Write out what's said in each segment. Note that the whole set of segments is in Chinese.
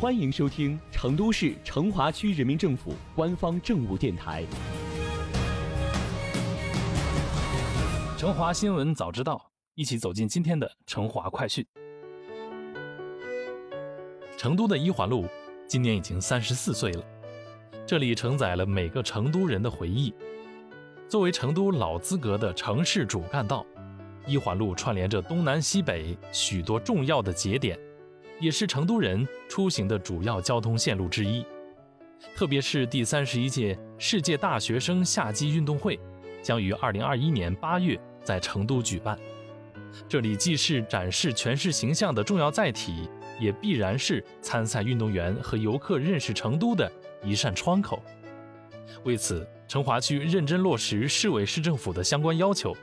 欢迎收听成都市成华区人民政府官方政务电台《成华新闻早知道》，一起走进今天的成华快讯。成都的一环路今年已经三十四岁了，这里承载了每个成都人的回忆。作为成都老资格的城市主干道，一环路串联着东南西北许多重要的节点。也是成都人出行的主要交通线路之一，特别是第三十一届世界大学生夏季运动会将于二零二一年八月在成都举办。这里既是展示全市形象的重要载体，也必然是参赛运动员和游客认识成都的一扇窗口。为此，成华区认真落实市委市政府的相关要求，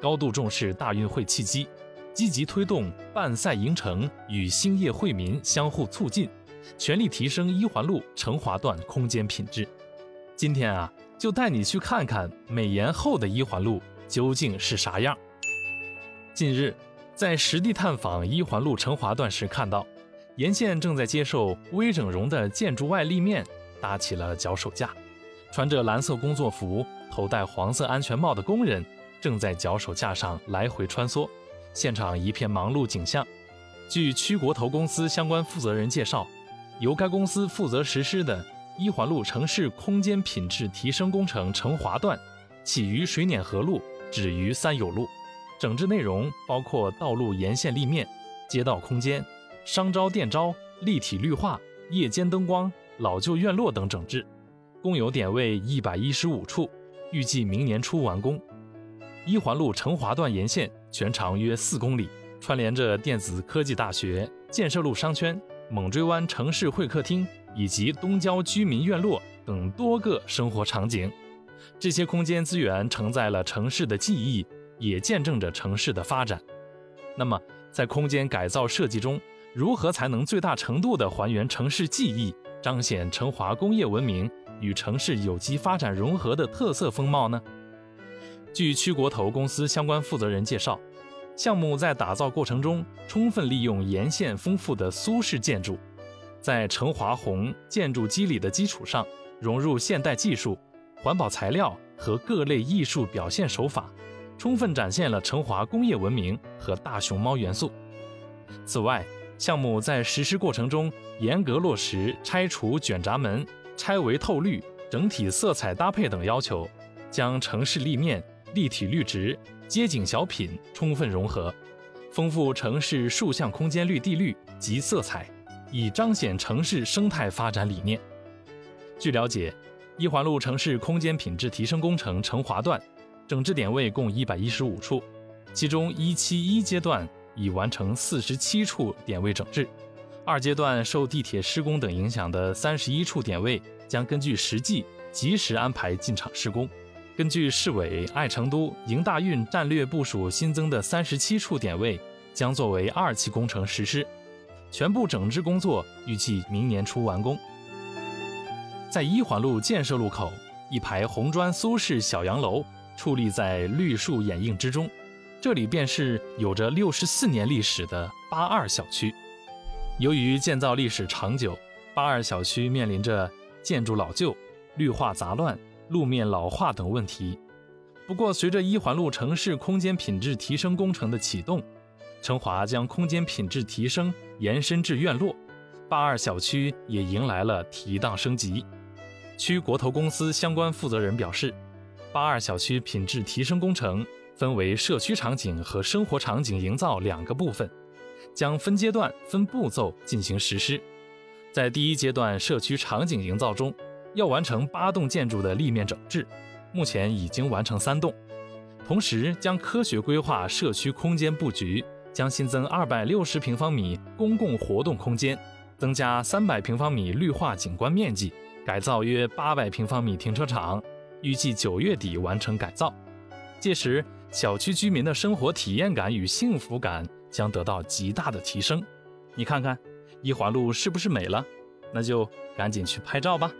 高度重视大运会契机。积极推动办赛迎城与兴业惠民相互促进，全力提升一环路成华段空间品质。今天啊，就带你去看看美颜后的一环路究竟是啥样。近日，在实地探访一环路成华段时，看到沿线正在接受微整容的建筑外立面搭起了脚手架，穿着蓝色工作服、头戴黄色安全帽的工人正在脚手架上来回穿梭。现场一片忙碌景象。据区国投公司相关负责人介绍，由该公司负责实施的一环路城市空间品质提升工程成华段，起于水碾河路，止于三友路。整治内容包括道路沿线立面、街道空间、商招店招、立体绿化、夜间灯光、老旧院落等整治，共有点位一百一十五处，预计明年初完工。一环路成华段沿线。全长约四公里，串联着电子科技大学、建设路商圈、猛追湾城市会客厅以及东郊居民院落等多个生活场景。这些空间资源承载了城市的记忆，也见证着城市的发展。那么，在空间改造设计中，如何才能最大程度地还原城市记忆，彰显成华工业文明与城市有机发展融合的特色风貌呢？据区国投公司相关负责人介绍，项目在打造过程中充分利用沿线丰富的苏式建筑，在成华红建筑肌理的基础上，融入现代技术、环保材料和各类艺术表现手法，充分展现了成华工业文明和大熊猫元素。此外，项目在实施过程中严格落实拆除卷闸门、拆围透绿、整体色彩搭配等要求，将城市立面。立体绿植、街景小品充分融合，丰富城市竖向空间绿地绿及色彩，以彰显城市生态发展理念。据了解，一环路城市空间品质提升工程成华段整治点位共一百一十五处，其中一期一阶段已完成四十七处点位整治，二阶段受地铁施工等影响的三十一处点位将根据实际及时安排进场施工。根据市委爱成都、迎大运战略部署，新增的三十七处点位将作为二期工程实施，全部整治工作预计明年初完工。在一环路建设路口，一排红砖苏式小洋楼矗立在绿树掩映之中，这里便是有着六十四年历史的八二小区。由于建造历史长久，八二小区面临着建筑老旧、绿化杂乱。路面老化等问题。不过，随着一环路城市空间品质提升工程的启动，成华将空间品质提升延伸至院落，八二小区也迎来了提档升级。区国投公司相关负责人表示，八二小区品质提升工程分为社区场景和生活场景营造两个部分，将分阶段、分步骤进行实施。在第一阶段社区场景营造中，要完成八栋建筑的立面整治，目前已经完成三栋。同时，将科学规划社区空间布局，将新增二百六十平方米公共活动空间，增加三百平方米绿化景观面积，改造约八百平方米停车场，预计九月底完成改造。届时，小区居民的生活体验感与幸福感将得到极大的提升。你看看，一环路是不是美了？那就赶紧去拍照吧。